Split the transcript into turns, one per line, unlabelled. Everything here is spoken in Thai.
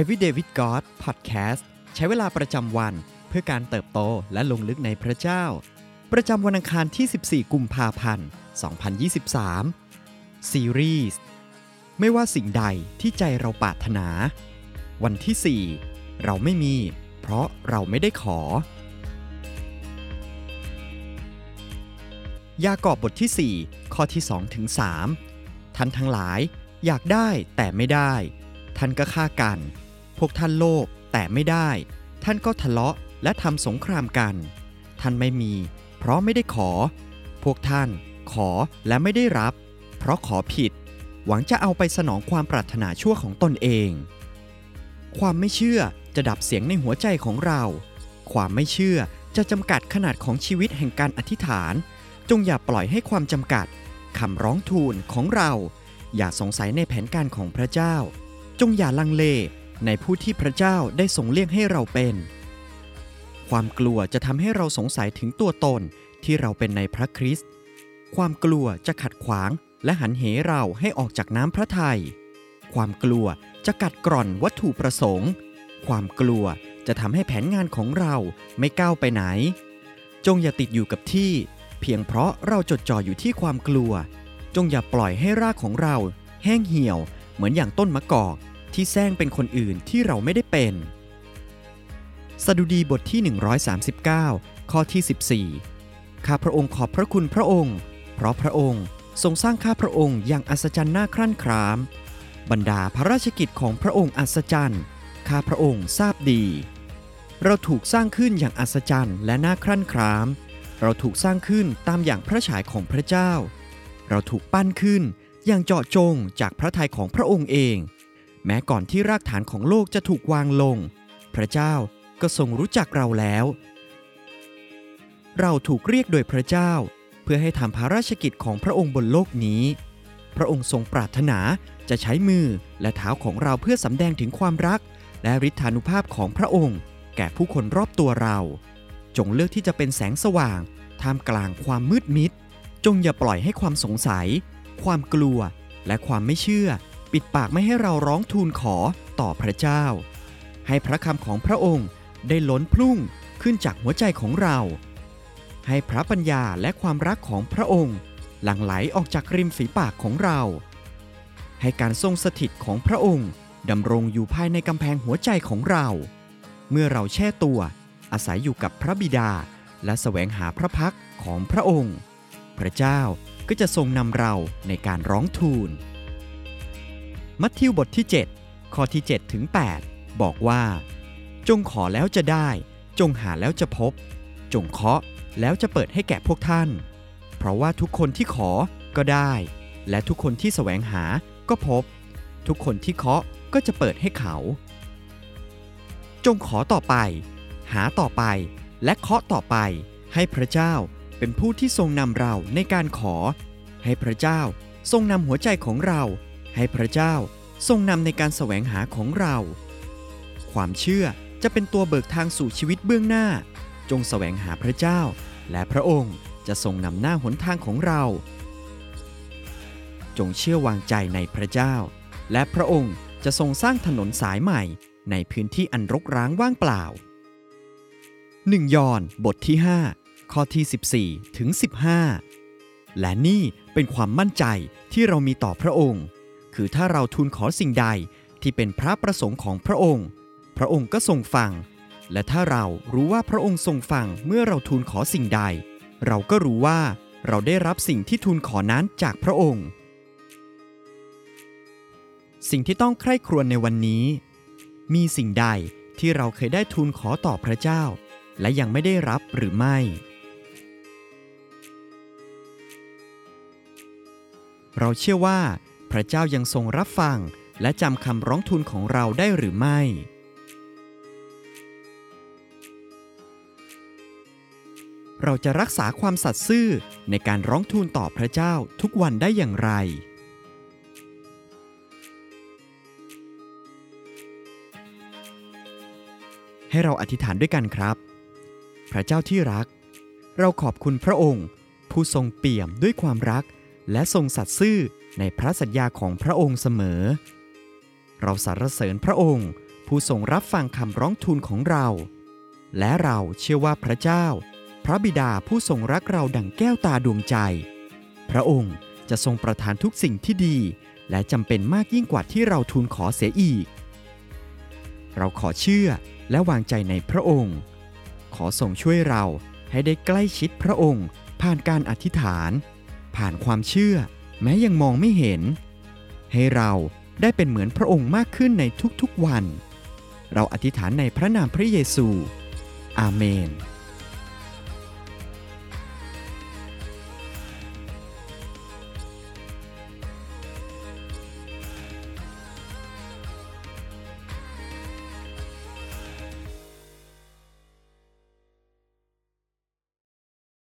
Everyday with God Podcast ใช้เวลาประจำวันเพื่อการเติบโตและลงลึกในพระเจ้า ประจำวันอังคารที่ 14 กุมภาพันธ์ 2023 ซีรีส์ไม่ว่าสิ่งใดที่ใจเราปรารถนา วันที่ 4 เราไม่มี เพราะเราไม่ได้ขอ ยากอบบทที่ 4 ข้อที่2ถึง3ท่านทั้งหลายอยากได้แต่ไม่ได้ ท่านก็ฆ่ากัน พวกท่านโลภแต่ไม่ได้ ท่านก็ทะเลาะและทำสงครามกัน ท่านไม่มี เพราะไม่ได้ขอ พวกท่านขอและไม่ได้รับ เพราะขอผิด หวังจะเอาไปสนองความปรารถนาชั่วของตนเอง ความไม่เชื่อจะดับเสียงในหัวใจของเรา ความไม่เชื่อจะจำกัดขนาดของชีวิตแห่งการอธิษฐาน จงอย่าปล่อยให้ความจำกัดคำร้องทูลของเรา อย่าสงสัยในแผนการของพระเจ้า จงอย่าลังเล ในผู้ที่พระเจ้าได้ทรงเรียกให้เราเป็น ความกลัวจะทำให้เราสงสัยถึงตัวตนที่เราเป็นในพระคริสต์ ความกลัวจะขัดขวางและหันเหเราให้ออกจากน้ำพระทยัย ความกลัวจะกัดกร่อนวัตถุประสงค์ ความกลัวจะทำให้แผนงานของเราไม่ก้าวไปไหน จงอย่าติดอยู่กับที่ เพียงเพราะเราจดจ่ออยู่ที่ความกลัว จงอย่าปล่อยให้รากของเรา แห้งเหี่ยวเหมือนอย่างต้นมะกอก ที่แซงเป็นคนอื่นที่เราไม่ได้เป็น สดุดีบทที่ 139 ข้อที่ 14 ข้าพระองค์ขอบพระคุณพระองค์ เพราะพระองค์ทรงสร้างข้าพระองค์อย่างอัศจรรย์น่าครั่นคราม บรรดาพระราชกิจของพระองค์อัศจรรย์ข้าพระองค์ทราบดี เราถูกสร้างขึ้นอย่างอัศจรรย์และน่าครั่นคราม เราถูกสร้างขึ้นตามอย่างพระฉายของพระเจ้า เราถูกปั้นขึ้นอย่างเจาะจงจากพระทัยของพระองค์เอง แม้ก่อนที่รากฐานของโลกจะถูกวางลง พระเจ้าก็ทรงรู้จักเราแล้ว เราถูกเรียกโดยพระเจ้า เพื่อให้ทำพระราชกิจของพระองค์บนโลกนี้ พระองค์ทรงปรารถนาจะใช้มือและเท้าของเราเพื่อสำแดงถึงความรัก และฤทธานุภาพของพระองค์ แก่ผู้คนรอบตัวเรา จงเลือกที่จะเป็นแสงสว่าง ท่ามกลางความมืดมิด จงอย่าปล่อยให้ความสงสัย ความกลัว และความไม่เชื่อ ปิดปากไม่ให้เราร้องทูลขอต่อพระเจ้า ให้พระคำของพระองค์ได้ล้นพลุ่งขึ้นจากหัวใจของเรา ให้พระปัญญาและความรักของพระองค์ หลั่งไหลออกจากริมฝีปากของเรา ให้การทรงสถิตของพระองค์ดำรงอยู่ภายในกำแพงหัวใจของเรา เมื่อเราแช่ตัวอาศัยอยู่กับพระบิดา และแสวงหาพระพักของพระองค์ พระเจ้าก็จะทรงนำเราในการร้องทูล มัทธิวบทที่ 7 ข้อที่7ถึง8บอกว่า จงขอแล้วจะได้ จงหาแล้วจะพบ จงเคาะแล้วจะเปิดให้แก่พวกท่าน เพราะว่าทุกคนที่ขอก็ได้ และทุกคนที่แสวงหาก็พบ ทุกคนที่เคาะก็จะเปิดให้เขา จงขอต่อไป หาต่อไป และเคาะต่อไป ให้พระเจ้าเป็นผู้ที่ทรงนำเราในการขอ ให้พระเจ้าทรงนำหัวใจของเรา ให้พระเจ้าทรงนำในการแสวงหาของเรา ความเชื่อจะเป็นตัวเบิกทางสู่ชีวิตเบื้องหน้า จงแสวงหาพระเจ้า และพระองค์จะทรงนำหน้าหนทางของเรา จงเชื่อวางใจในพระเจ้า และพระองค์จะทรงสร้างถนนสายใหม่ในพื้นที่อันรกร้างว่างเปล่า 1 ยอห์นบทที่ 5 ข้อที่ 14 ถึง 15 และนี่เป็นความมั่นใจที่เรามีต่อพระองค์ คือถ้าเราทูลขอสิ่งใดที่เป็นพระประสงค์ของพระองค์ พระองค์ก็ทรงฟัง และถ้าเรารู้ว่าพระองค์ทรงฟังเมื่อเราทูลขอสิ่งใด เราก็รู้ว่าเราได้รับสิ่งที่ทูลขอนั้นจากพระองค์ สิ่งที่ต้องใคร่ครวญในวันนี้ มีสิ่งใดที่เราเคยได้ทูลขอต่อพระเจ้า และยังไม่ได้รับหรือไม่เราเชื่อว่า พระเจ้ายังทรงรับฟัง และจำคำร้องทูลของเราได้หรือไม่ เราจะรักษาความสัตย์ซื่อในการร้องทูลต่อพระเจ้าทุกวันได้อย่างไร ให้เราอธิษฐานด้วยกันครับ พระเจ้าที่รัก เราขอบคุณพระองค์ ผู้ทรงเปี่ยมด้วยความรักและทรงสัตย์ซื่อ ในพระสัญญาของพระองค์เสมอ เราสรรเสริญพระองค์ ผู้ทรงรับฟังคำร้องทูลของเรา และเราเชื่อว่าพระเจ้า พระบิดาผู้ทรงรักเราดั่งแก้วตาดวงใจ พระองค์จะทรงประทานทุกสิ่งที่ดี และจำเป็นมากยิ่งกว่าที่เราทูลขอเสียอีก เราขอเชื่อและวางใจในพระองค์ ขอทรงช่วยเราให้ได้ใกล้ชิดพระองค์ ผ่านการอธิษฐาน ผ่านความเชื่อ แม้ยังมองไม่เห็น ให้เราได้เป็นเหมือนพระองค์มากขึ้นในทุกๆวัน เราอธิษฐานในพระนามพระเยซู อาเมน